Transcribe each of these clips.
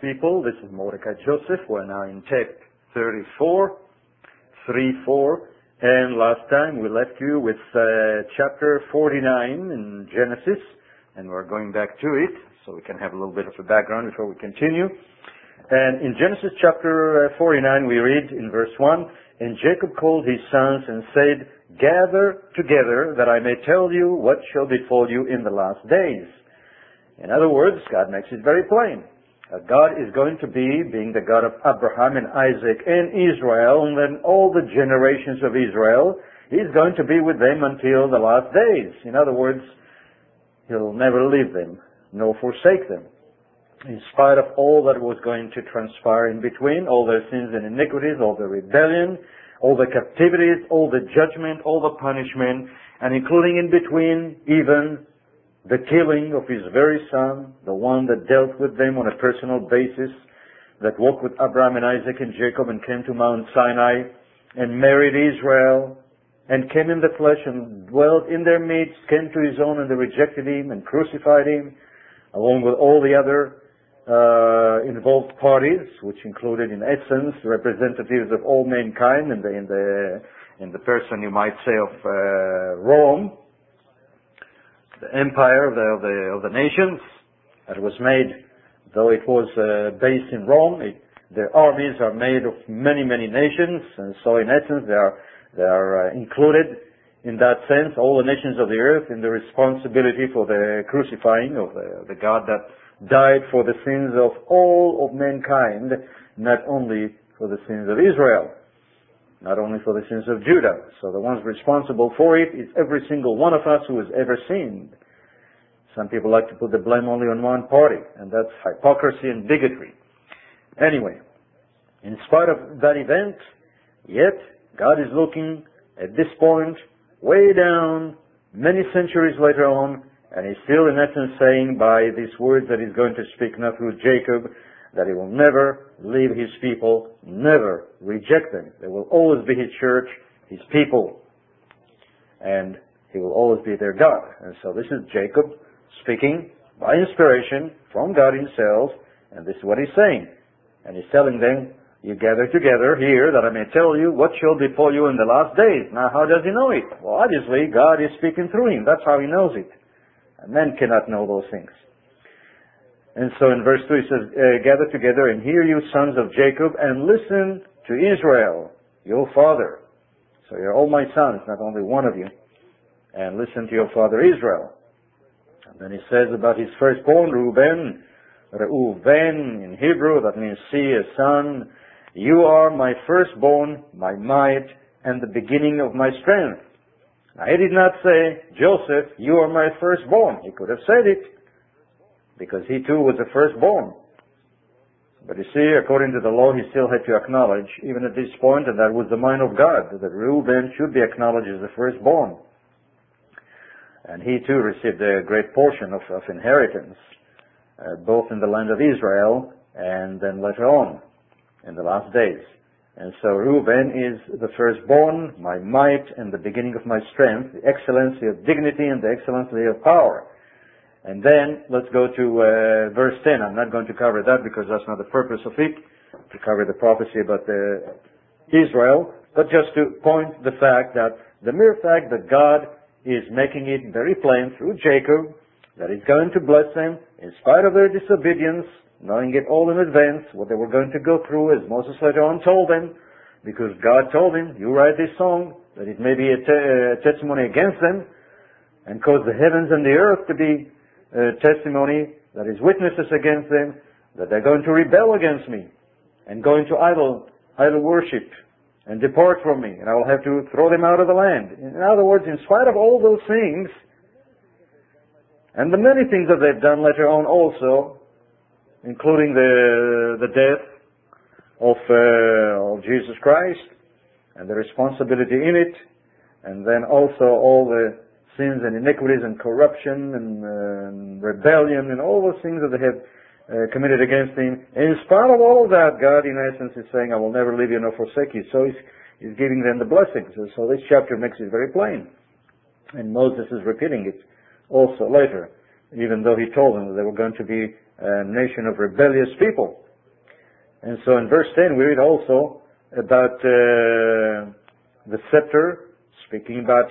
people. This is Mordecai Joseph. We're now in text 34, 3, 4. And last time we left you with uh, chapter 49 in Genesis, and we're going back to it so we can have a little bit of a background before we continue. And in Genesis chapter uh, 49 we read in verse 1, And Jacob called his sons and said, Gather together that I may tell you what shall befall you in the last days. In other words, God makes it very plain. Uh, God is going to be, being the God of Abraham and Isaac and Israel, and then all the generations of Israel, He's going to be with them until the last days. In other words, He'll never leave them, nor forsake them. In spite of all that was going to transpire in between, all their sins and iniquities, all the rebellion, all the captivities, all the judgment, all the punishment, and including in between even the killing of his very son, the one that dealt with them on a personal basis, that walked with Abraham and Isaac and Jacob and came to Mount Sinai and married Israel and came in the flesh and dwelt in their midst, came to his own and they rejected him and crucified him, along with all the other uh, involved parties, which included in essence representatives of all mankind in the, in the, in the person you might say of uh, Rome, the empire of the, of the, of the nations that was made, though it was uh, based in Rome, it, armies are made of many, many nations, and so in essence they are, they are uh, included in that sense, all the nations of the earth in the responsibility for the crucifying of the, the God that died for the sins of all of mankind, not only for the sins of Israel not only for the sins of Judah. So the ones responsible for it is every single one of us who has ever sinned. Some people like to put the blame only on one party, and that's hypocrisy and bigotry. Anyway, in spite of that event, yet God is looking at this point way down many centuries later on, and he's still in essence saying by these words that he's going to speak now through Jacob, that he will never leave his people, never reject them. They will always be his church, his people, and he will always be their God. And so this is Jacob speaking by inspiration from God himself, and this is what he's saying. And he's telling them, you gather together here that I may tell you what shall befall you in the last days. Now how does he know it? Well obviously God is speaking through him. That's how he knows it. And men cannot know those things. And so in verse 2 he says, uh, Gather together and hear you sons of Jacob and listen to Israel, your father. So you're all my sons, not only one of you. And listen to your father Israel. And then he says about his firstborn, Reuben, Reuven in Hebrew, that means see a son. You are my firstborn, my might, and the beginning of my strength. Now he did not say, Joseph, you are my firstborn. He could have said it because he too was the firstborn. But you see, according to the law, he still had to acknowledge, even at this point, and that was the mind of God, that Reuben should be acknowledged as the firstborn. And he too received a great portion of, of inheritance, uh, both in the land of Israel and then later on, in the last days. And so Reuben is the firstborn, my might and the beginning of my strength, the excellency of dignity and the excellency of power. And then let's go to uh, verse 10. I'm not going to cover that because that's not the purpose of it, to cover the prophecy about the Israel, but just to point the fact that the mere fact that God is making it very plain through Jacob that he's going to bless them in spite of their disobedience, knowing it all in advance, what they were going to go through, as Moses later on told them, because God told him, you write this song, that it may be a, te- a testimony against them, and cause the heavens and the earth to be uh, testimony that is witnesses against them that they're going to rebel against me and go into idol, idol worship and depart from me and I will have to throw them out of the land. In other words, in spite of all those things and the many things that they've done later on also, including the, the death of, uh, of Jesus Christ and the responsibility in it, and then also all the sins and iniquities and corruption and, uh, and rebellion and all those things that they have uh, committed against him. And in spite of all of that, God in essence is saying, I will never leave you nor forsake you. So he's, he's giving them the blessings. So this chapter makes it very plain. And Moses is repeating it also later, even though he told them that they were going to be a nation of rebellious people. And so in verse 10 we read also about uh, the scepter, speaking about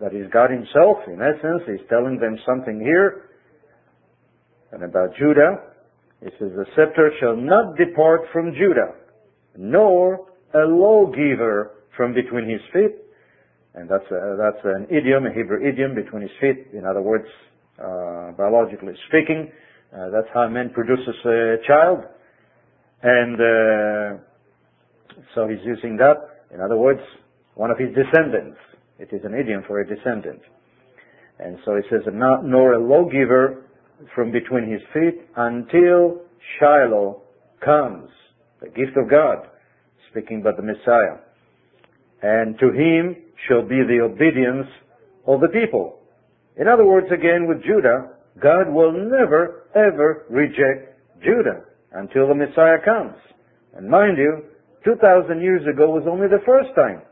that is God himself. In essence, he's telling them something here. And about Judah, he says, the scepter shall not depart from Judah, nor a lawgiver from between his feet. And that's, a, that's an idiom, a Hebrew idiom, between his feet. In other words, uh, biologically speaking, uh, that's how man produces a child. And uh, so he's using that. In other words, one of his descendants. It is an idiom for a descendant. And so it says, nor a lawgiver from between his feet until Shiloh comes, the gift of God, speaking about the Messiah. And to him shall be the obedience of the people. In other words, again, with Judah, God will never, ever reject Judah until the Messiah comes. And mind you, 2,000 years ago was only the first time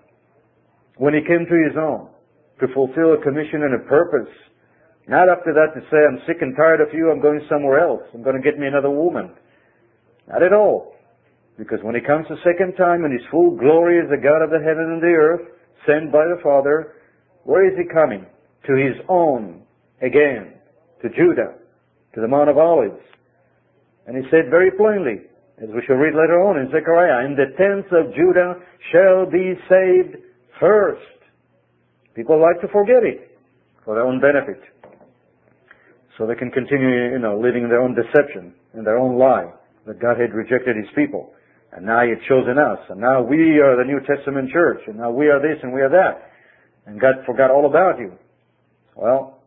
when he came to his own to fulfill a commission and a purpose. Not after that to say, I'm sick and tired of you, I'm going somewhere else, I'm going to get me another woman. Not at all. Because when he comes the second time in his full glory as the God of the heaven and the earth, sent by the Father, where is he coming? To his own again, to Judah, to the Mount of Olives. And he said very plainly, as we shall read later on in Zechariah, in the tents of Judah shall be saved first. People like to forget it for their own benefit. So they can continue, you know, living their own deception and their own lie that God had rejected his people. And now he had chosen us. And now we are the New Testament church. And now we are this and we are that. And God forgot all about you. Well,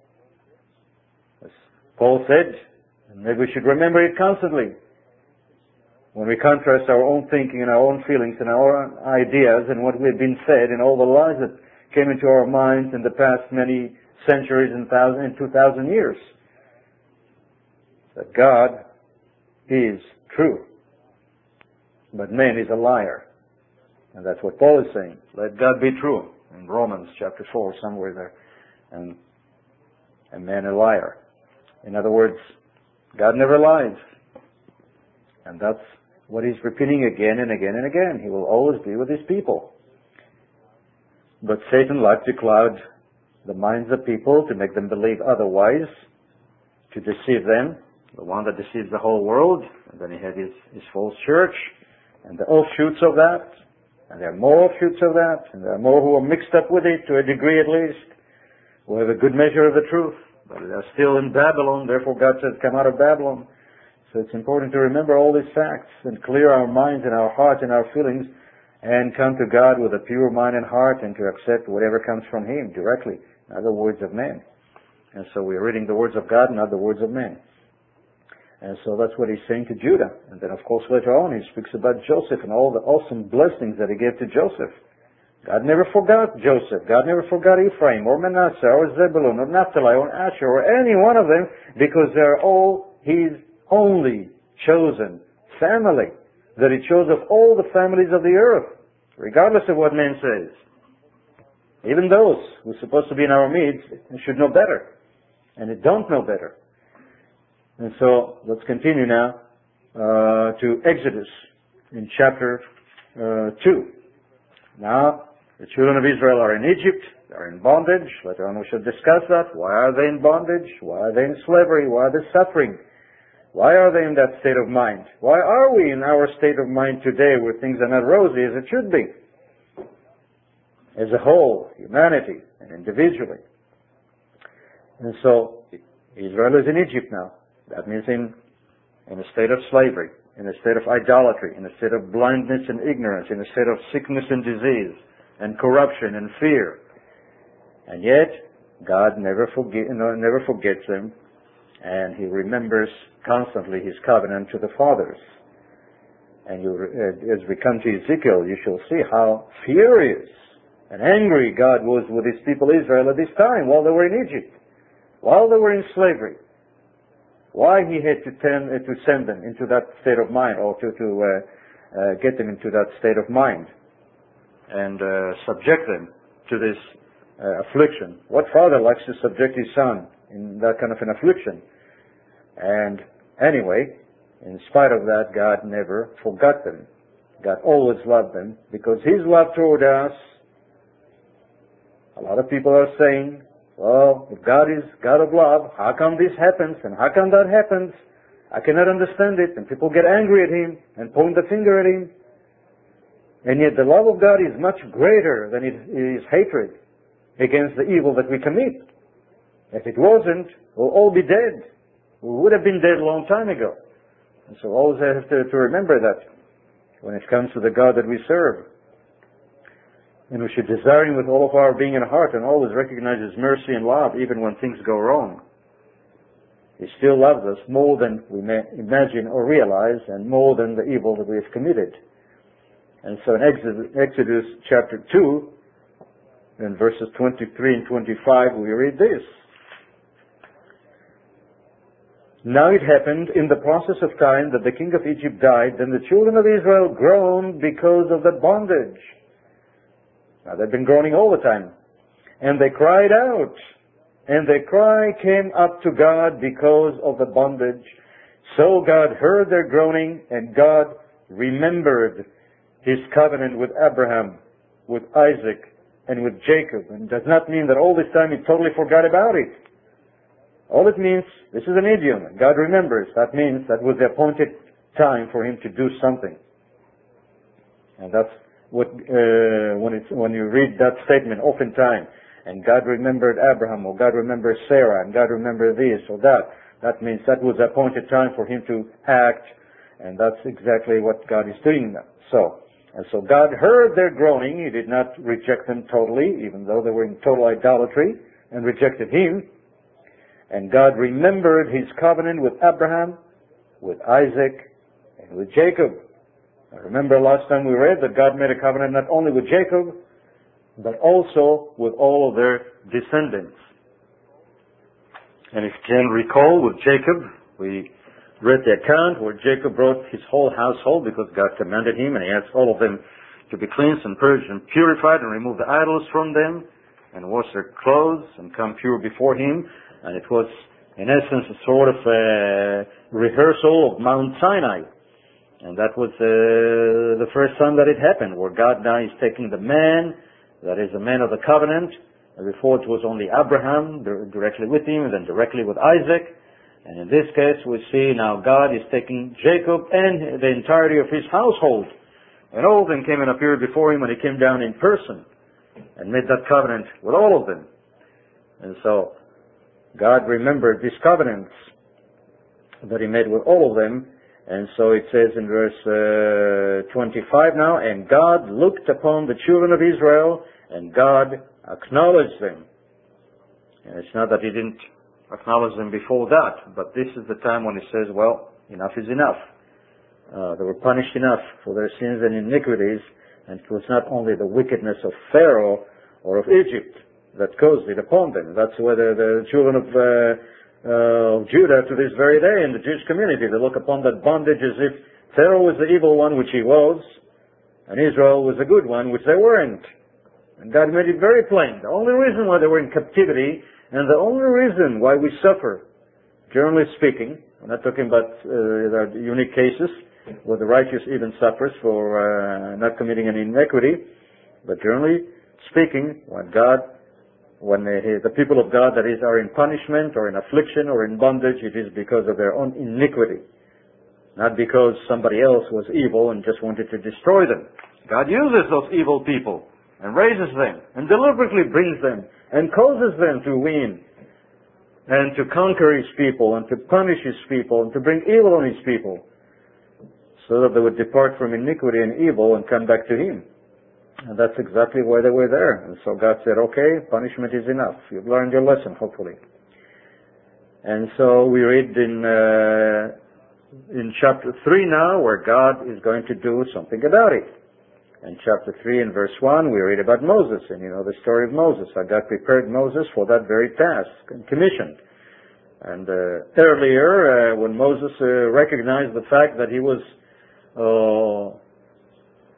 as Paul said, maybe we should remember it constantly. When we contrast our own thinking and our own feelings and our own ideas and what we've been said and all the lies that came into our minds in the past many centuries and thousand and two thousand years. That God is true. But man is a liar. And that's what Paul is saying. Let God be true in Romans chapter 4, somewhere there. And, and man a liar. In other words, God never lies. And that's what he's repeating again and again and again. He will always be with his people. But Satan likes to cloud the minds of people to make them believe otherwise, to deceive them, the one that deceives the whole world, and then he had his, his false church, and the offshoots of that, and there are more offshoots of that, and there are more who are mixed up with it, to a degree at least, who have a good measure of the truth, but they are still in Babylon, therefore God says, come out of Babylon. So it's important to remember all these facts and clear our minds and our hearts and our feelings and come to God with a pure mind and heart and to accept whatever comes from Him directly, not the words of men. And so we're reading the words of God, not the words of men. And so that's what he's saying to Judah. And then of course later on he speaks about Joseph and all the awesome blessings that he gave to Joseph. God never forgot Joseph. God never forgot Ephraim or Manasseh or Zebulun or Naphtali or Asher or any one of them because they're all his only chosen family that he chose of all the families of the earth, regardless of what man says. Even those who are supposed to be in our midst should know better, and they don't know better. And so let's continue now uh, to Exodus in chapter uh, 2. Now, the children of Israel are in Egypt, they're in bondage. Later on we shall discuss that. Why are they in bondage? Why are they in slavery? Why are they suffering? Why are they in that state of mind? Why are we in our state of mind today where things are not rosy as it should be? As a whole, humanity and individually. And so, Israel is in Egypt now. That means in, in a state of slavery, in a state of idolatry, in a state of blindness and ignorance, in a state of sickness and disease, and corruption and fear. And yet, God never, forget, never forgets them and he remembers constantly his covenant to the fathers. And you, uh, as we come to Ezekiel, you shall see how furious and angry God was with his people Israel at this time while they were in Egypt, while they were in slavery. Why he had to, tend, uh, to send them into that state of mind or to, to uh, uh get them into that state of mind and uh, subject them to this uh, affliction. What father likes to subject his son in that kind of an affliction. And Anyway, in spite of that, God never forgot them. God always loved them because His love toward us, a lot of people are saying, well, if God is God of love, how come this happens and how come that happens? I cannot understand it. And people get angry at Him and point the finger at Him. And yet the love of God is much greater than His hatred against the evil that we commit. If it wasn't, we'll all be dead. We would have been dead a long time ago. And so always have to, to remember that when it comes to the God that we serve. And we should desire Him with all of our being and heart and always recognize His mercy and love even when things go wrong. He still loves us more than we may imagine or realize and more than the evil that we have committed. And so in Exodus chapter 2, in verses 23 and 25, we read this. Now it happened in the process of time that the king of Egypt died, then the children of Israel groaned because of the bondage. Now they've been groaning all the time. And they cried out. And their cry came up to God because of the bondage. So God heard their groaning and God remembered his covenant with Abraham, with Isaac, and with Jacob. And it does not mean that all this time he totally forgot about it. All it means, this is an idiom, God remembers. That means that was the appointed time for him to do something. And that's what, uh, when, it's, when you read that statement oftentimes, and God remembered Abraham, or God remembered Sarah, and God remembered this or that, that means that was the appointed time for him to act, and that's exactly what God is doing now. So, and so God heard their groaning. He did not reject them totally, even though they were in total idolatry and rejected Him. And God remembered his covenant with Abraham, with Isaac, and with Jacob. I remember last time we read that God made a covenant not only with Jacob, but also with all of their descendants. And if you can recall with Jacob, we read the account where Jacob brought his whole household because God commanded him and he asked all of them to be cleansed and purged and purified and remove the idols from them and wash their clothes and come pure before him and it was, in essence, a sort of a rehearsal of Mount Sinai. And that was uh, the first time that it happened, where God now is taking the man, that is the man of the covenant, and before it was only Abraham directly with him, and then directly with Isaac. And in this case, we see now God is taking Jacob and the entirety of his household. And all of them came and appeared before him when he came down in person and made that covenant with all of them. And so God remembered these covenants that he made with all of them. And so it says in verse uh, 25 now, and God looked upon the children of Israel, and God acknowledged them. And it's not that he didn't acknowledge them before that, but this is the time when he says, well, enough is enough. Uh, they were punished enough for their sins and iniquities, and it was not only the wickedness of Pharaoh or of Egypt, that caused it upon them. That's whether the children of uh, uh, Judah to this very day in the Jewish community, they look upon that bondage as if Pharaoh was the evil one, which he was, and Israel was the good one, which they weren't. And God made it very plain. The only reason why they were in captivity, and the only reason why we suffer, generally speaking, I'm not talking about uh, unique cases where the righteous even suffers for uh, not committing an iniquity, but generally speaking, when God when the people of God, that is, are in punishment or in affliction or in bondage, it is because of their own iniquity. Not because somebody else was evil and just wanted to destroy them. God uses those evil people and raises them and deliberately brings them and causes them to win and to conquer his people and to punish his people and to bring evil on his people so that they would depart from iniquity and evil and come back to him. And that's exactly why they were there. And so God said, okay, punishment is enough. You've learned your lesson, hopefully. And so we read in, uh, in chapter 3 now where God is going to do something about it. In chapter 3 and verse 1, we read about Moses, and you know the story of Moses, how God prepared Moses for that very task and commissioned. And uh, earlier, uh, when Moses uh, recognized the fact that he was uh,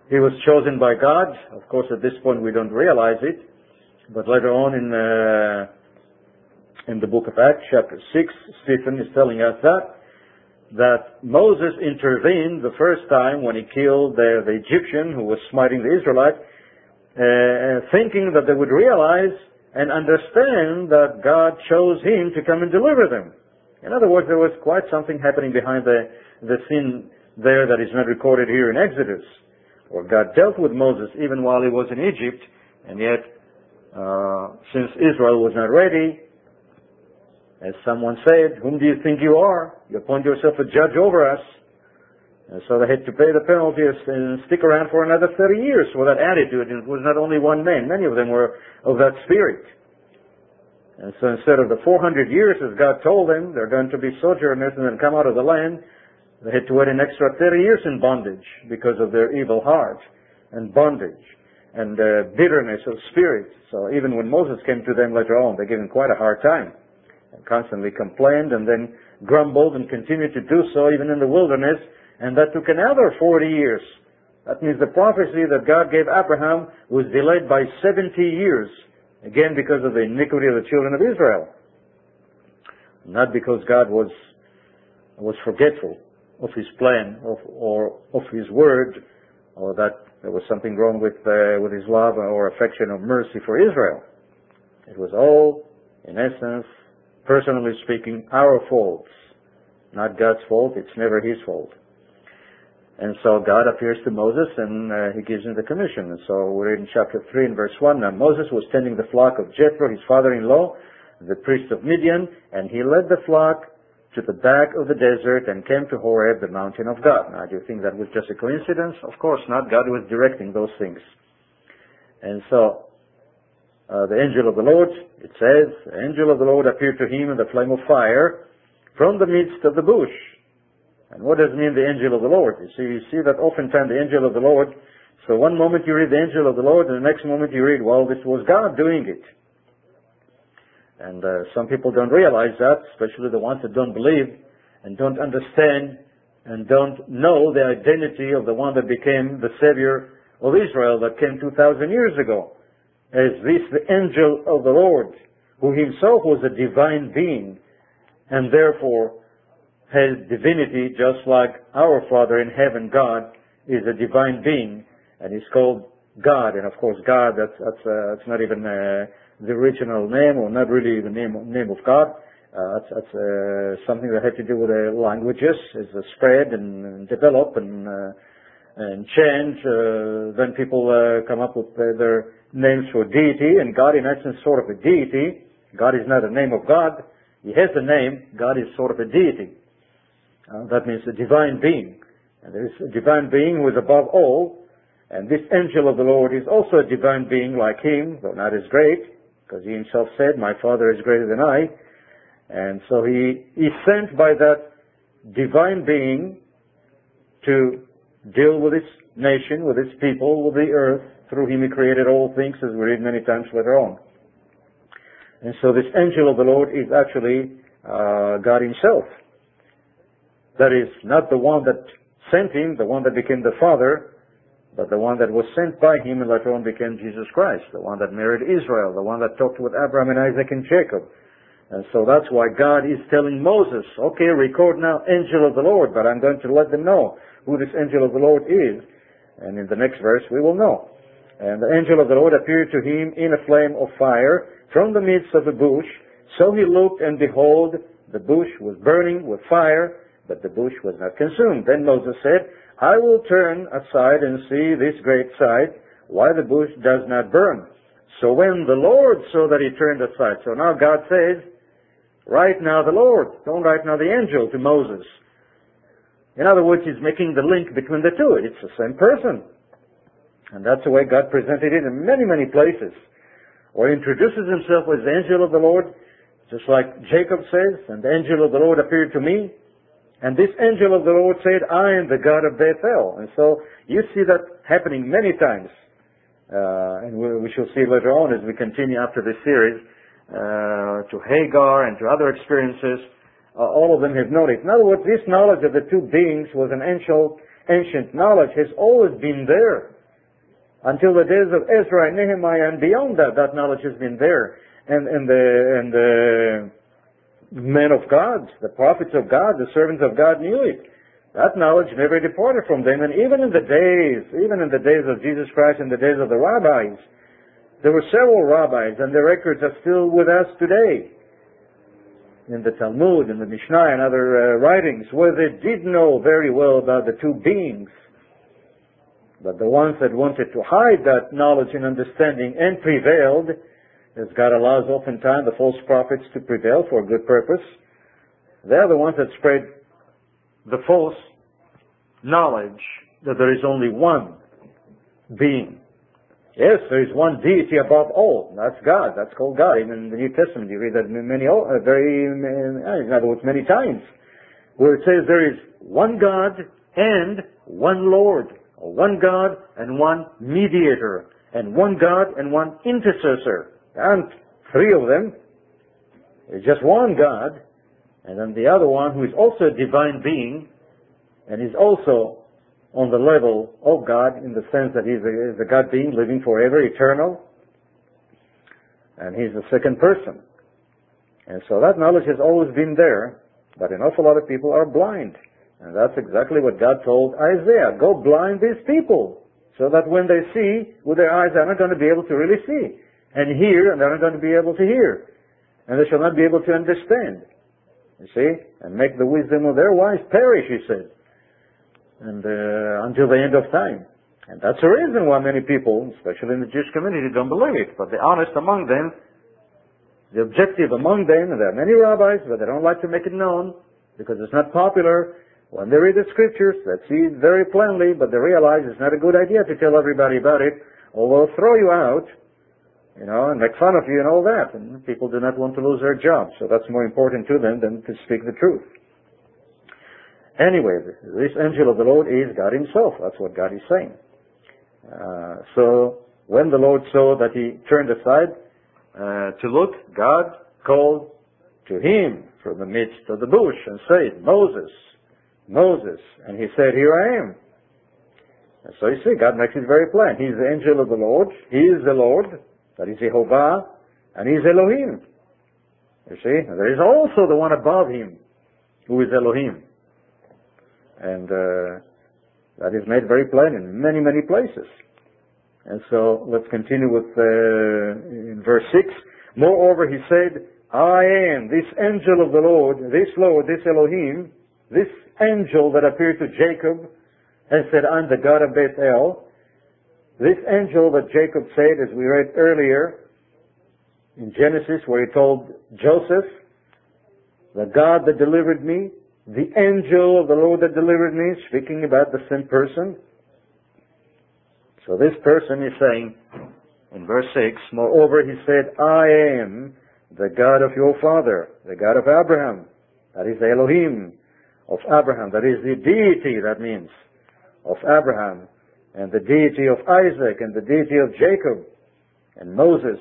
he was chosen by God. Of course, at this point we don't realize it, but later on in uh, in the book of Acts, chapter six, Stephen is telling us that that Moses intervened the first time when he killed the, the Egyptian who was smiting the Israelites, uh, thinking that they would realize and understand that God chose him to come and deliver them. In other words, there was quite something happening behind the, the scene there that is not recorded here in Exodus, where God dealt with Moses even while he was in Egypt, and yet, uh, since Israel was not ready, as someone said, whom do you think you are? You appoint yourself a judge over us. And so they had to pay the penalty and stick around for another 30 years with that attitude. And it was not only one man. Many of them were of that spirit. And so instead of the 400 years, as God told them, they're going to be sojourners and then come out of the land, they had to wait an extra 30 years in bondage because of their evil heart and bondage and uh, bitterness of spirit. So even when Moses came to them later on, they gave him quite a hard time and constantly complained and then grumbled and continued to do so even in the wilderness. And that took another 40 years. That means the prophecy that God gave Abraham was delayed by 70 years. Again, because of the iniquity of the children of Israel. Not because God was, was forgetful of his plan of, or of his word or that there was something wrong with, uh, with his love or affection or mercy for Israel. It was all, in essence, personally speaking, our faults. Not God's fault, it's never his fault. And so God appears to Moses and uh, he gives him the commission. And so we're in chapter 3 and verse 1, Now Moses was tending the flock of Jethro, his father-in-law, the priest of Midian, and he led the flock to the back of the desert and came to Horeb, the mountain of God. Now, do you think that was just a coincidence? Of course not. God was directing those things. And so uh, the angel of the Lord, it says, the angel of the Lord appeared to him in the flame of fire from the midst of the bush. And what does mean the angel of the Lord? You see, you see that oftentimes the angel of the Lord, so one moment you read the angel of the Lord, and the next moment you read, well, this was God doing it. And uh, some people don't realize that, especially the ones that don't believe and don't understand and don't know the identity of the one that became the Savior of Israel that came 2,000 years ago as this the angel of the Lord, who himself was a divine being, and therefore has divinity just like our Father in heaven, God, is a divine being, and he's called God, and of course God, that's, that's, uh, that's not even uh, the original name, or not really the name, name of God, uh, that's, that's uh, something that had to do with the languages, as a spread and, develop and, uh, and change, uh, then people come up with their names for deity, and God in essence sort of a deity. God is not a name of God. He has a name. God is sort of a deity. Uh, that means a divine being. And there is a divine being who is above all. And this angel of the Lord is also a divine being like him, though not as great, because he himself said, My Father is greater than I. And so he is sent by that divine being to deal with his nation, with his people, with the earth, through him he created all things, as we read many times later on. And so this angel of the Lord is actually uh, God himself. That is not the one that sent him, the one that became the Father, but the one that was sent by him and later on became Jesus Christ, the one that married Israel, the one that talked with Abraham and Isaac and Jacob. And so that's why God is telling Moses, okay, record now angel of the Lord, but I'm going to let them know who this angel of the Lord is. And in the next verse we will know. And the angel of the Lord appeared to him in a flame of fire from the midst of the bush. So he looked, and behold, the bush was burning with fire, but the bush was not consumed. Then Moses said, I will turn aside and see this great sight, why the bush does not burn. So when the Lord saw that he turned aside, so now God says, Write now the Lord, don't write now the angel to Moses. In other words, he's making the link between the two. It's the same person. And that's the way God presented it in many, many places. Or introduces himself as the angel of the Lord, just like Jacob says, and the angel of the Lord appeared to me. And this angel of the Lord said, I am the God of Bethel. And so you see that happening many times. Uh, and we, we, shall see later on as we continue after this series, uh, to Hagar and to other experiences. Uh, all of them have noted. In other words, this knowledge of the two beings was an ancient, ancient knowledge, has always been there until the days of Ezra and Nehemiah and beyond that, that knowledge has been there. And, and the, and the, men of God, the prophets of God, the servants of God knew it. That knowledge never departed from them, and even in the days, even in the days of Jesus Christ, in the days of the rabbis, there were several rabbis, and their records are still with us today. In the Talmud, in the Mishnah, and other uh, writings, where they did know very well about the two beings, but the ones that wanted to hide that knowledge and understanding and prevailed, as God allows oftentimes the false prophets to prevail for a good purpose, they're the ones that spread the false knowledge that there is only one being. Yes, there is one deity above all. That's God. That's called God. Even in the New Testament, you read that many, uh, very, uh, in other words, many times, where it says there is one God and one Lord, or one God and one mediator, and one God and one intercessor. And three of them. Just one God, and then the other one who is also a divine being, and is also on the level of God in the sense that he's a, is a God being living forever, eternal, and he's the second person. And so that knowledge has always been there, but an awful lot of people are blind. And that's exactly what God told Isaiah. Go blind these people, so that when they see with their eyes, they're not going to be able to really see. And hear, and they're not going to be able to hear. And they shall not be able to understand. You see? And make the wisdom of their wise perish, he said. And uh, until the end of time. And that's the reason why many people, especially in the Jewish community, don't believe it. But the honest among them, the objective among them, and there are many rabbis, but they don't like to make it known because it's not popular. When they read the scriptures, they see it very plainly, but they realize it's not a good idea to tell everybody about it, or they'll throw you out you know, and make fun of you and all that. And people do not want to lose their jobs, so that's more important to them than to speak the truth. Anyway, this angel of the Lord is God Himself. That's what God is saying. Uh, so when the Lord saw that he turned aside uh, to look, God called to him from the midst of the bush and said, Moses, Moses. And he said, Here I am. And so you see, God makes it very plain. He's the angel of the Lord. He is the Lord. That is Jehovah, and He's Elohim. You see, there is also the one above Him, who is Elohim. And uh, that is made very plain in many, many places. And so let's continue with uh, in verse 6. Moreover, he said, I am this angel of the Lord, this Lord, this Elohim, this angel that appeared to Jacob and said, I'm the God of Bethel, this angel that Jacob said, as we read earlier in Genesis, where he told Joseph, the God that delivered me, the angel of the Lord that delivered me, speaking about the same person. So this person is saying, in verse 6, moreover he said, I am the God of your father, the God of Abraham. That is the Elohim of Abraham. That is the deity, that means, of Abraham and the deity of Isaac and the deity of Jacob. And Moses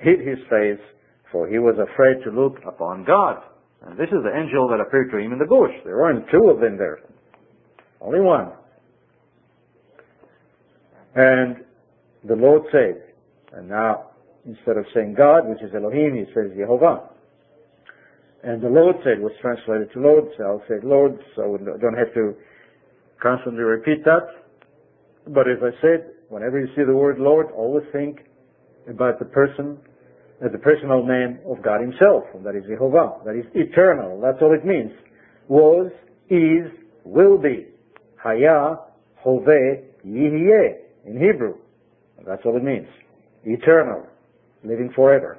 hid his face, for he was afraid to look upon God. And this is the angel that appeared to him in the bush. There weren't two of them there. Only one. And the Lord said, and now instead of saying God, which is Elohim, he says Jehovah. And the Lord said was translated to Lord, so I'll say Lord, so I don't have to constantly repeat that. But as I said, whenever you see the word Lord, always think about the person, as the personal name of God Himself, and that is Jehovah. That is eternal. That's all it means. Was, is, will be. Haya, Hove, Yihyeh, in Hebrew. That's all it means. Eternal. Living forever.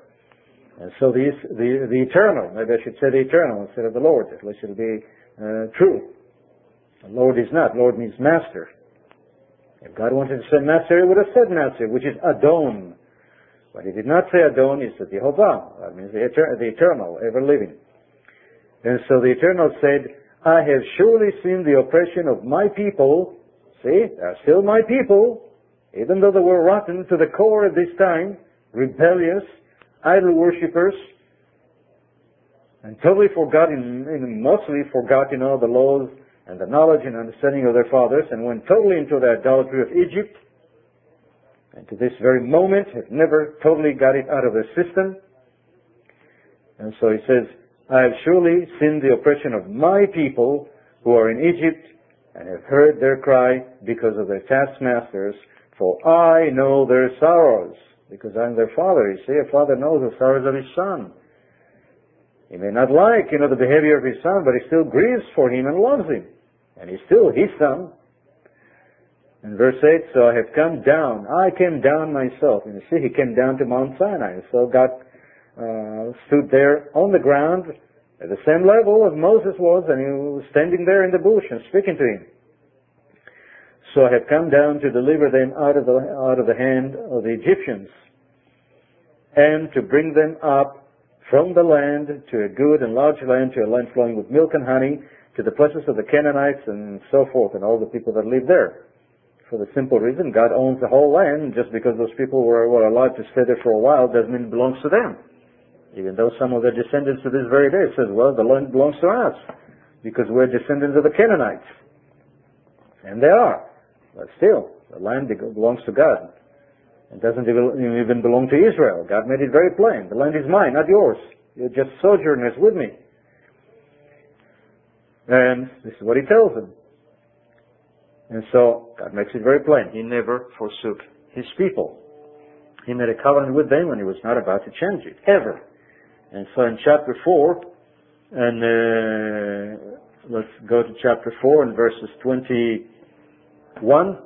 And so the, the, the eternal, maybe I should say the eternal instead of the Lord, at least it'll be uh, true. Lord is not. Lord means master. If God wanted to say Master, he would have said Master, which is Adon. But he did not say Adon, he said Jehovah. That means the, etern- the eternal, ever living. And so the eternal said, I have surely seen the oppression of my people. See, they're still my people, even though they were rotten to the core at this time, rebellious, idol worshippers, and totally forgotten, and mostly forgotten all the laws and the knowledge and understanding of their fathers and went totally into the idolatry of Egypt. And to this very moment have never totally got it out of their system. And so he says, I have surely seen the oppression of my people who are in Egypt and have heard their cry because of their taskmasters, for I know their sorrows, because I'm their father. You see, a father knows the sorrows of his son. He may not like, you know, the behavior of his son, but he still grieves for him and loves him. And he's still his son. In verse 8, so I have come down. I came down myself. And you see, he came down to Mount Sinai. So God uh, stood there on the ground at the same level as Moses was, and he was standing there in the bush and speaking to him. So I have come down to deliver them out of the, out of the hand of the Egyptians, and to bring them up from the land to a good and large land, to a land flowing with milk and honey, to the places of the Canaanites and so forth, and all the people that live there for the simple reason God owns the whole land. Just because those people were, were allowed to stay there for a while doesn't mean it belongs to them. Even though some of their descendants to this very day says, well, the land belongs to us because we're descendants of the Canaanites. And they are. But still, the land belongs to God. It doesn't even belong to Israel. God made it very plain. The land is mine, not yours. You're just sojourners with me. And this is what he tells them. And so God makes it very plain. He never forsook his people. He made a covenant with them and he was not about to change it, ever. And so in chapter 4, and uh, let's go to chapter 4 and verses 21,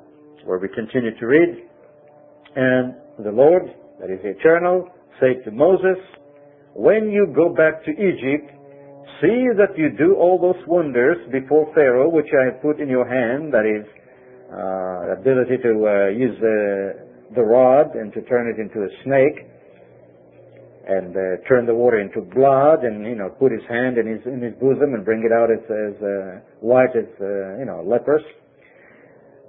where we continue to read. And the Lord, that is eternal, said to Moses, When you go back to Egypt, See that you do all those wonders before Pharaoh, which I have put in your hand, that is, uh, ability to uh, use the, the rod and to turn it into a snake, and uh, turn the water into blood, and you know, put his hand in his in his bosom and bring it out as as uh, white as uh, you know lepers.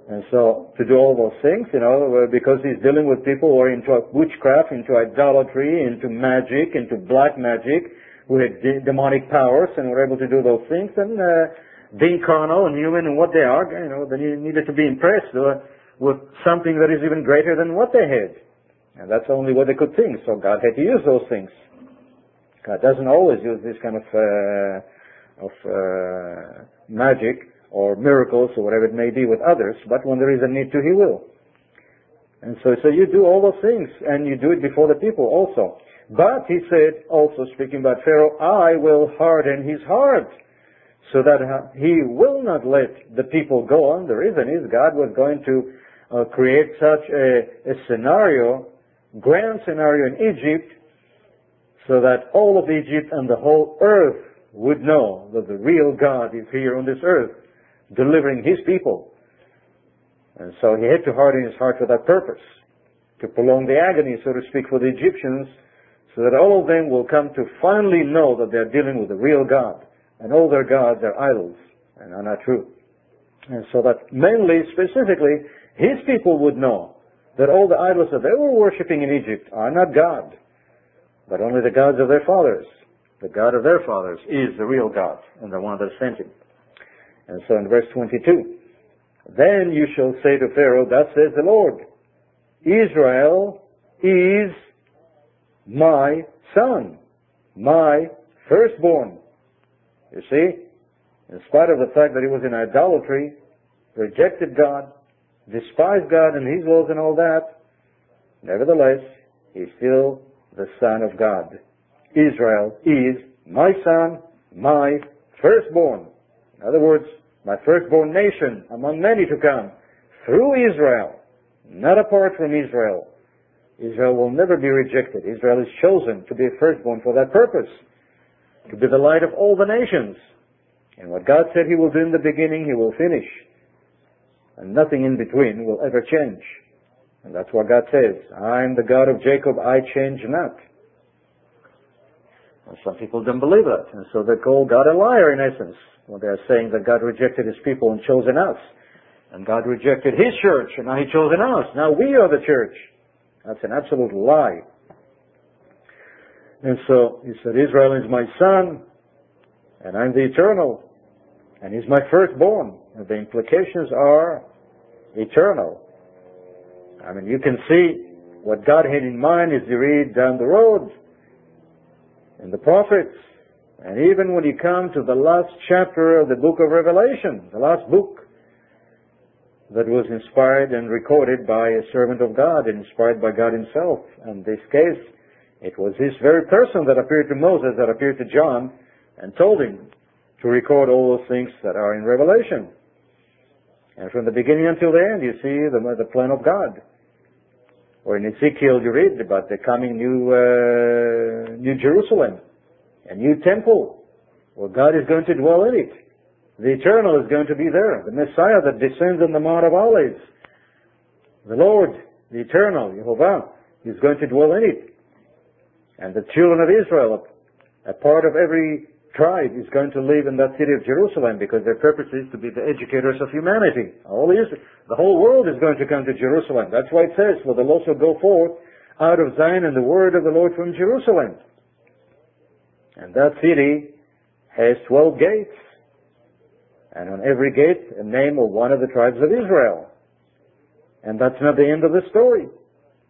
And so to do all those things, you know, because he's dealing with people who are into witchcraft, into idolatry, into magic, into black magic, who had de- demonic powers and were able to do those things. And uh, being carnal and human and what they are, you know, they needed to be impressed uh, with something that is even greater than what they had. And that's only what they could think. So God had to use those things. God doesn't always use this kind of uh, of uh, magic or miracles or whatever it may be with others, but when there is a need to, He will. And so, so you do all those things, and you do it before the people also. But he said, also speaking about Pharaoh, I will harden his heart so that he will not let the people go on. The reason is God was going to uh, create such a, a scenario, grand scenario in Egypt, so that all of Egypt and the whole earth would know that the real God is here on this earth, delivering his people. And so he had to harden his heart for that purpose, to prolong the agony, so to speak, for the Egyptians, so that all of them will come to finally know that they're dealing with the real God, and all their gods are idols and are not true. And so that mainly, specifically, his people would know that all the idols that they were worshipping in Egypt are not God, but only the gods of their fathers. The God of their fathers is the real God, and the one that sent him. And so in verse 22, then you shall say to Pharaoh, thus says the Lord, Israel is my son, my firstborn. You see, in spite of the fact that he was in idolatry, rejected God, despised God and his laws and all that, nevertheless, he's still the son of God. Israel is my son, my firstborn. In other words, my firstborn nation among many to come through Israel, not apart from Israel. Israel will never be rejected. Israel is chosen to be a firstborn for that purpose, to be the light of all the nations. And what God said He will do in the beginning, He will finish. And nothing in between will ever change. And that's what God says. I am the God of Jacob, I change not. And some people don't believe that. And so they call God a liar in essence, when they are saying that God rejected His people and chosen us. And God rejected His church, and now He chosen us. Now we are the church. That's an absolute lie. And so he said, Israel is my son, and I'm the eternal, and he's my firstborn. And the implications are eternal. I mean, you can see what God had in mind as you read down the road in the prophets And even when you come to the last chapter of the book of Revelation, the last book that was inspired and recorded by a servant of God, inspired by God himself. In this case, it was this very person that appeared to Moses, that appeared to John, and told him to record all those things that are in Revelation. And from the beginning until the end, you see the, the plan of God. Or in Ezekiel, you read about the coming new, uh, New Jerusalem, a new temple, where God is going to dwell in it. The eternal is going to be there. The Messiah that descends on the Mount of Olives. The Lord, the eternal, Jehovah, is going to dwell in it. And the children of Israel, a part of every tribe is going to live in that city of Jerusalem because their purpose is to be the educators of humanity. All is, the whole world is going to come to Jerusalem. That's why it says, for the Lord shall go forth out of Zion and the word of the Lord from Jerusalem. And that city has 12 gates. And on every gate, a name of one of the tribes of Israel. And that's not the end of the story.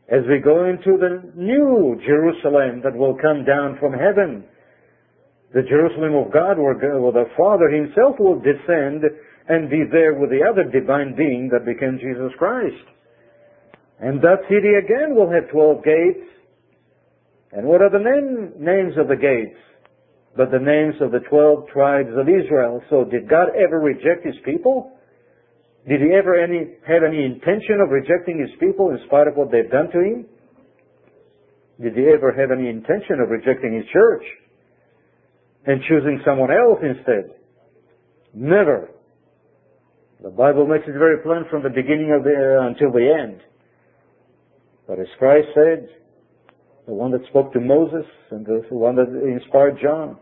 As we go into the new Jerusalem that will come down from heaven, the Jerusalem of God where, the Father himself will descend and be there with the other divine being that became Jesus Christ. And that city again will have 12 gates. And what are the name, names of the gates? But the names of the 12 tribes of Israel. So did God ever reject his people? Did he ever any, have any intention of rejecting his people in spite of what they've done to him? Did he ever have any intention of rejecting his church? and choosing someone else instead. Never. The Bible makes it very plain from the beginning of the, uh, until the end. But as Christ said, the one that spoke to Moses and the one that inspired John,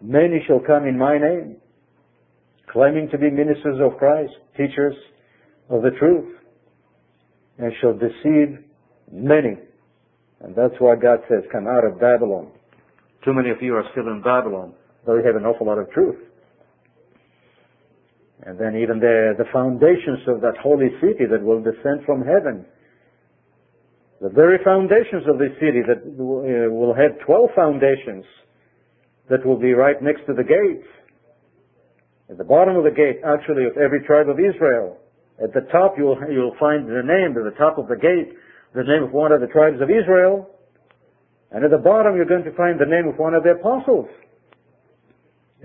many shall come in my name, claiming to be ministers of Christ, teachers of the truth, and shall deceive many. And that's why God says, come out of Babylon. Too many of you are still in Babylon, though you have an awful lot of truth. And then even the, the foundations of that holy city that will descend from heaven. The very foundations of this city that uh, will have 12 foundations that will be right next to the gates. At the bottom of the gate, actually, of every tribe of Israel. At the top, you'll, you'll find the name, at the top of the gate, the name of one of the tribes of Israel. And at the bottom, you're going to find the name of one of the apostles.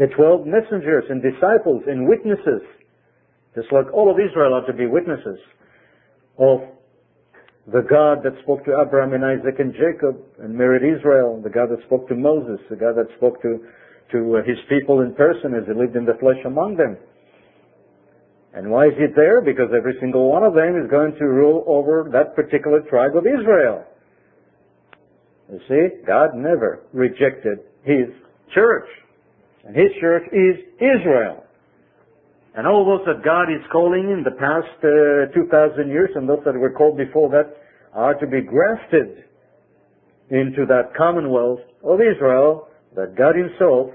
The twelve messengers and disciples and witnesses. Just like all of Israel are to be witnesses of the God that spoke to Abraham and Isaac and Jacob and married Israel, the God that spoke to Moses, the God that spoke to, to uh, his people in person as he lived in the flesh among them. And why is it there? Because every single one of them is going to rule over that particular tribe of Israel. You see, God never rejected His church. And His church is Israel. And all those that God is calling in the past uh, 2,000 years and those that were called before that are to be grafted into that commonwealth of Israel that God Himself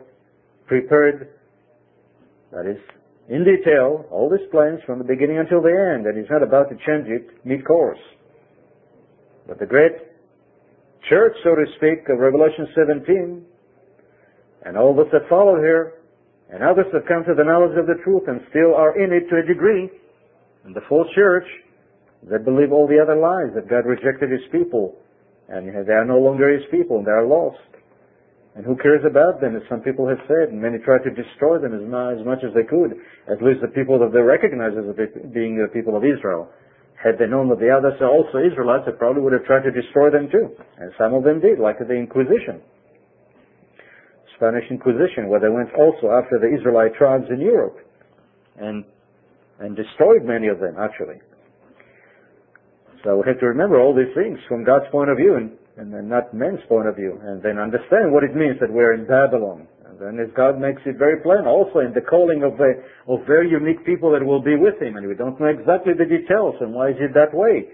prepared, that is, in detail, all His plans from the beginning until the end, and He's not about to change it mid-course. But the great church, so to speak, of Revelation 17, and all those that follow here, and others have come to the knowledge of the truth and still are in it to a degree, and the false church, they believe all the other lies, that God rejected His people, and they are no longer His people, and they are lost. And who cares about them, as some people have said, and many tried to destroy them as, much as they could, at least the people that they recognize as being the people of Israel. Had they known that the others are also Israelites, they probably would have tried to destroy them too. And some of them did, like the Inquisition. Spanish Inquisition, where they went also after the Israelite tribes in Europe and, and destroyed many of them, actually. So we have to remember all these things from God's point of view and, and, not men's point of view, and then understand what it means that we're in Babylon. And then as God makes it very plain also in the calling of, the, of very unique people that will be with Him. And we don't know exactly the details and why is it that way.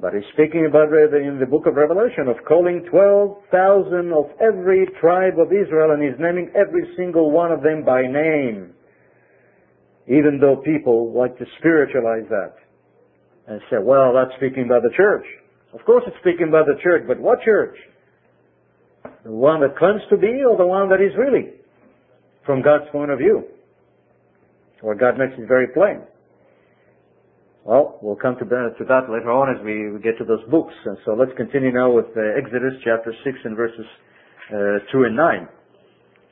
But He's speaking about in the book of Revelation of calling 12,000 of every tribe of Israel and He's naming every single one of them by name. Even though people like to spiritualize that and say, well, that's speaking about the church. Of course it's speaking about the church, but what church? The one that claims to be or the one that is really? From God's point of view. Or God makes it very plain. Well, we'll come to, to that later on as we, we get to those books. And so let's continue now with uh, Exodus chapter 6 and verses uh, 2 and 9,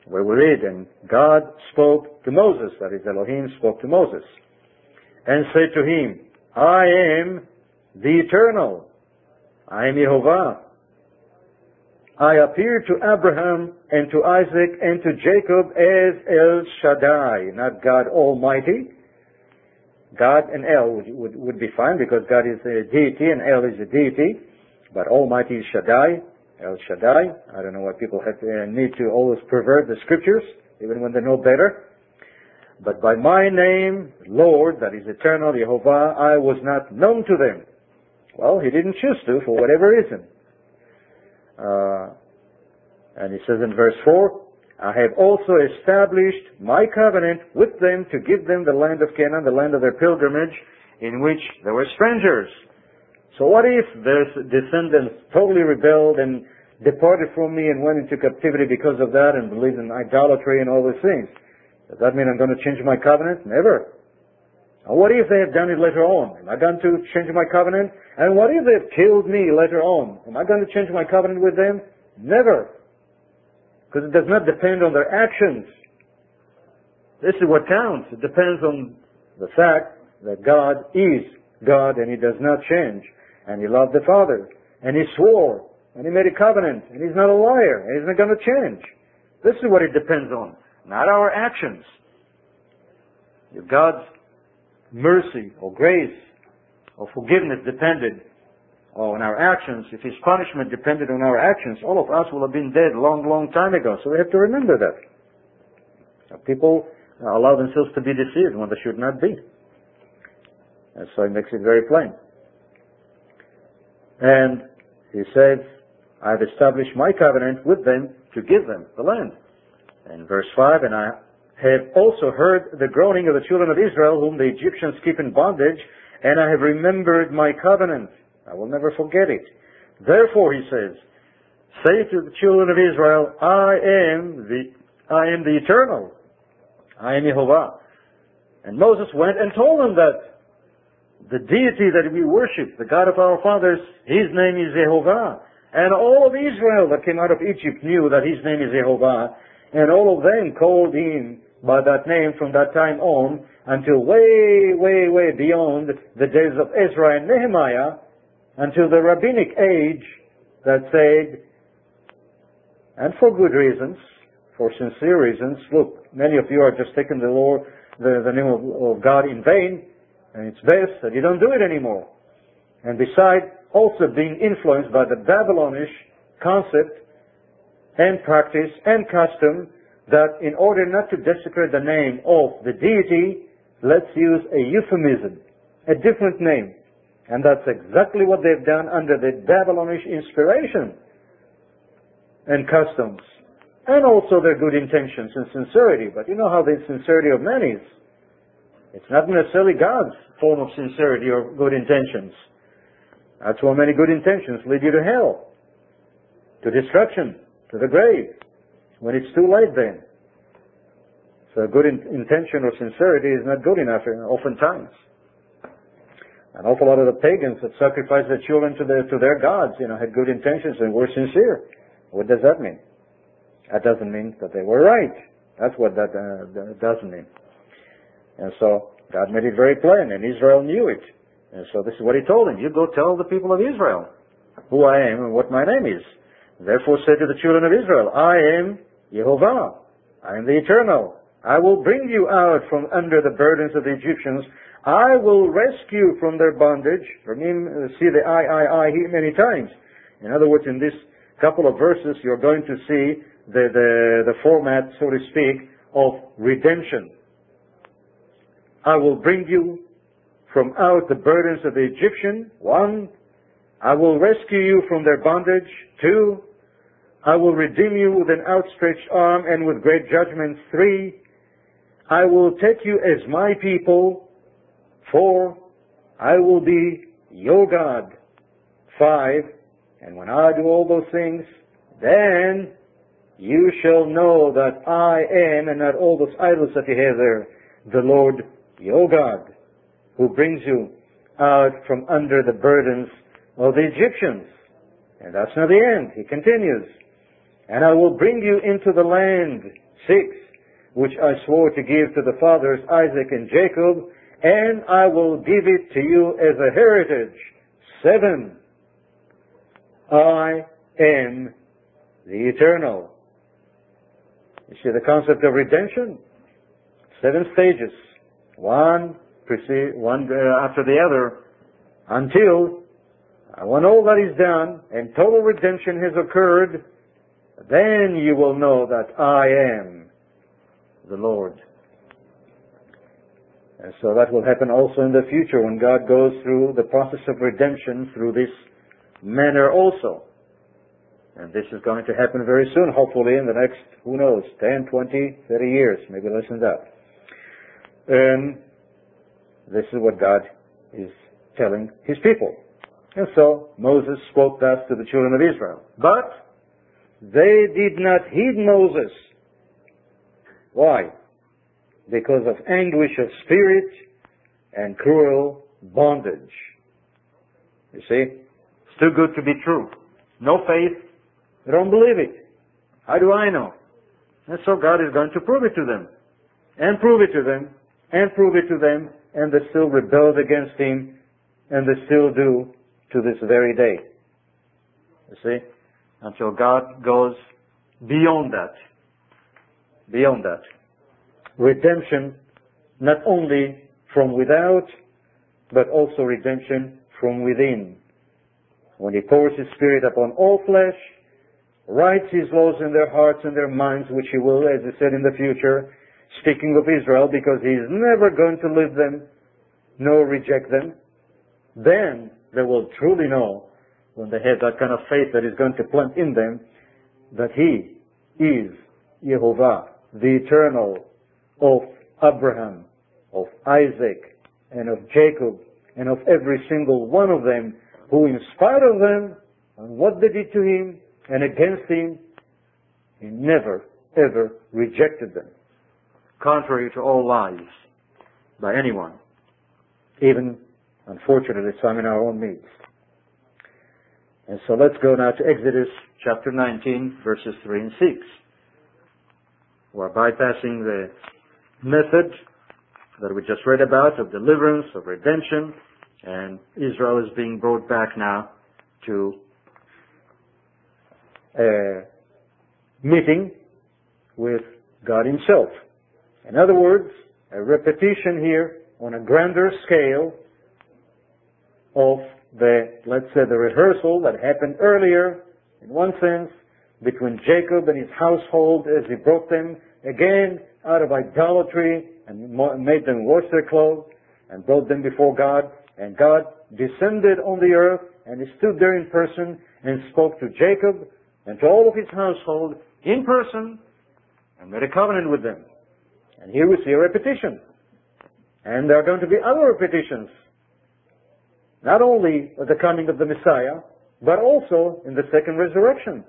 where we read, And God spoke to Moses, that is Elohim spoke to Moses, and said to him, I am the Eternal. I am Jehovah. I appeared to Abraham and to Isaac and to Jacob as El Shaddai, not God Almighty. God and El would, would, be fine because God is a deity and El is a deity, but Almighty is Shaddai, El Shaddai. I don't know why people have to, uh, need to always pervert the scriptures, even when they know better. But by my name, Lord, that is eternal, Jehovah, I was not known to them. Well, he didn't choose to for whatever reason. Uh, and he says in verse 4, I have also established my covenant with them to give them the land of Canaan, the land of their pilgrimage, in which they were strangers. So what if their descendants totally rebelled and departed from me and went into captivity because of that and believed in idolatry and all these things? Does that mean I'm going to change my covenant? Never. Or what if they have done it later on? Am I going to change my covenant? And what if they've killed me later on? Am I going to change my covenant with them? Never. Because it does not depend on their actions. This is what counts. It depends on the fact that God is God and He does not change. And He loved the Father. And He swore. And He made a covenant. And He's not a liar. And He's not going to change. This is what it depends on. Not our actions. If God's mercy or grace or forgiveness depended on our actions, if his punishment depended on our actions, all of us would have been dead long, long time ago. So we have to remember that. Uh, people uh, allow themselves to be deceived when they should not be. And so he makes it very plain. And he says, I've established my covenant with them to give them the land. In verse 5, and I have also heard the groaning of the children of Israel, whom the Egyptians keep in bondage, and I have remembered my covenant. I will never forget it. Therefore, he says, say to the children of Israel, I am the, I am the eternal. I am Jehovah. And Moses went and told them that the deity that we worship, the God of our fathers, his name is Jehovah. And all of Israel that came out of Egypt knew that his name is Jehovah. And all of them called him by that name from that time on until way, way, way beyond the days of Ezra and Nehemiah until the rabbinic age that said, and for good reasons, for sincere reasons, look, many of you are just taking the Lord, the, the name of, of God in vain, and it's best that you don't do it anymore. And besides, also being influenced by the Babylonish concept and practice and custom that in order not to desecrate the name of the deity, let's use a euphemism, a different name. And that's exactly what they've done under the Babylonish inspiration and customs. And also their good intentions and sincerity. But you know how the sincerity of man is. It's not necessarily God's form of sincerity or good intentions. That's why many good intentions lead you to hell, to destruction, to the grave, when it's too late then. So good in- intention or sincerity is not good enough uh, oftentimes. An awful lot of the pagans that sacrificed their children to their, to their gods, you know, had good intentions and were sincere. What does that mean? That doesn't mean that they were right. That's what that uh, doesn't mean. And so God made it very plain, and Israel knew it. And so this is what He told them: You go tell the people of Israel who I am and what my name is. Therefore, say to the children of Israel, I am Jehovah. I am the Eternal. I will bring you out from under the burdens of the Egyptians I will rescue from their bondage. Him, uh, see the I, I, I here many times. In other words, in this couple of verses, you're going to see the, the, the format, so to speak, of redemption. I will bring you from out the burdens of the Egyptian. One, I will rescue you from their bondage. Two, I will redeem you with an outstretched arm and with great judgments. Three, I will take you as my people Four, I will be your God. Five, and when I do all those things, then you shall know that I am, and not all those idols that you have there, the Lord your God, who brings you out from under the burdens of the Egyptians. And that's not the end. He continues. And I will bring you into the land, six, which I swore to give to the fathers, Isaac and Jacob, and I will give it to you as a heritage. Seven. I am the eternal. You see the concept of redemption? Seven stages. One, one uh, after the other, until when all that is done and total redemption has occurred, then you will know that I am the Lord. And so that will happen also in the future when God goes through the process of redemption through this manner also. And this is going to happen very soon, hopefully in the next, who knows, 10, 20, 30 years, maybe less than that. And this is what God is telling his people. And so Moses spoke thus to the children of Israel. But they did not heed Moses. Why? Because of anguish of spirit and cruel bondage. You see? It's too good to be true. No faith. They don't believe it. How do I know? And so God is going to prove it to them. And prove it to them. And prove it to them. And they still rebelled against Him. And they still do to this very day. You see? Until God goes beyond that. Beyond that. Redemption not only from without, but also redemption from within. When He pours His Spirit upon all flesh, writes His laws in their hearts and their minds, which He will, as He said in the future, speaking of Israel, because He is never going to leave them nor reject them, then they will truly know when they have that kind of faith that is going to plant in them that He is Jehovah, the eternal of Abraham, of Isaac, and of Jacob, and of every single one of them who in spite of them and what they did to him and against him, he never ever rejected them. Contrary to all lies by anyone, even unfortunately some in our own midst. And so let's go now to Exodus chapter 19 verses 3 and 6. We're bypassing the method that we just read about of deliverance, of redemption, and Israel is being brought back now to a meeting with God Himself. In other words, a repetition here on a grander scale of the, let's say, the rehearsal that happened earlier, in one sense, between Jacob and his household as he brought them again out of idolatry and made them wash their clothes and brought them before God. And God descended on the earth and he stood there in person and spoke to Jacob and to all of his household in person and made a covenant with them. And here we see a repetition. And there are going to be other repetitions not only at the coming of the Messiah, but also in the second resurrection,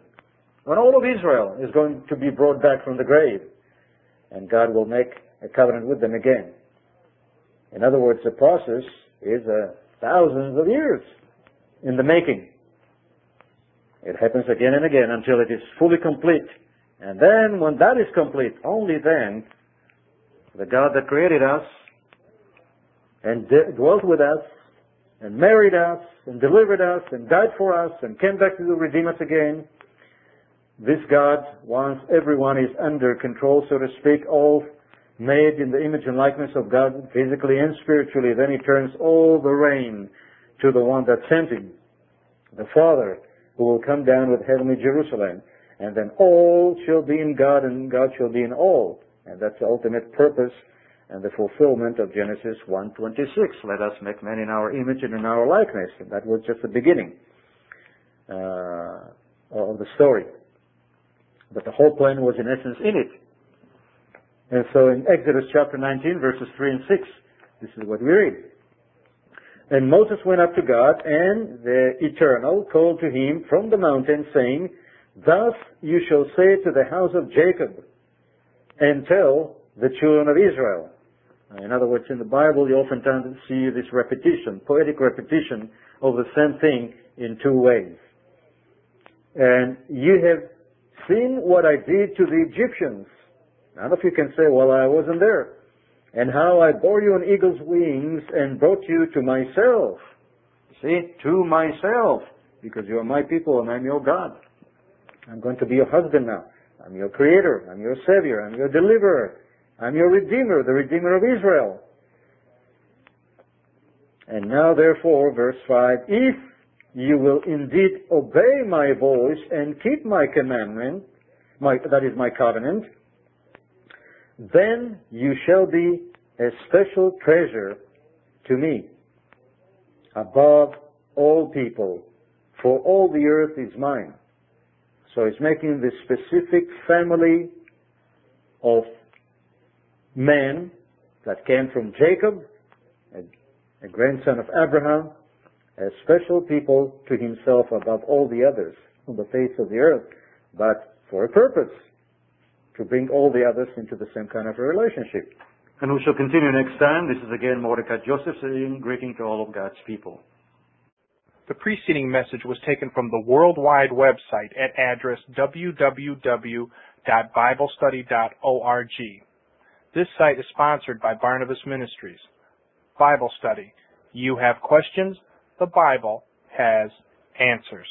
when all of Israel is going to be brought back from the grave, and God will make a covenant with them again. In other words, the process is uh, thousands of years in the making. It happens again and again until it is fully complete. And then, when that is complete, only then, the God that created us and dwelt with us and married us and delivered us and died for us and came back to redeem us again. This God, once everyone is under control, so to speak, all made in the image and likeness of God, physically and spiritually, then he turns all the reign to the one that sent him, the Father, who will come down with heavenly Jerusalem. And then all shall be in God and God shall be in all. And that's the ultimate purpose and the fulfillment of Genesis 1:26. Let us make man in our image and in our likeness. And that was just the beginning uh, of the story. But the whole plan was in essence in it. And so in Exodus chapter 19 verses 3 and 6, this is what we read. And Moses went up to God, and the Eternal called to him from the mountain, saying, Thus you shall say to the house of Jacob, and tell the children of Israel. In other words, in the Bible, you oftentimes see this repetition, poetic repetition of the same thing in two ways. And you have seen what I did to the Egyptians. None of you can say, well, I wasn't there. And how I bore you on eagle's wings and brought you to myself. See, to myself, because you are my people and I'm your God. I'm going to be your husband now. I'm your creator. I'm your savior. I'm your deliverer. I'm your redeemer, the redeemer of Israel. And now therefore, verse 5, if you will indeed obey my voice and keep my commandment, my, that is my covenant, then you shall be a special treasure to me above all people, for all the earth is mine. So he's making this specific family of men that came from Jacob, a, a grandson of Abraham, a special people to himself above all the others on the face of the earth, but for a purpose, to bring all the others into the same kind of a relationship. And we shall continue next time. This is again Mordecai Joseph saying greeting to all of God's people. The preceding message was taken from the worldwide website at address www.biblestudy.org. This site is sponsored by Barnabas Ministries. Bible study. You have questions, the Bible has answers.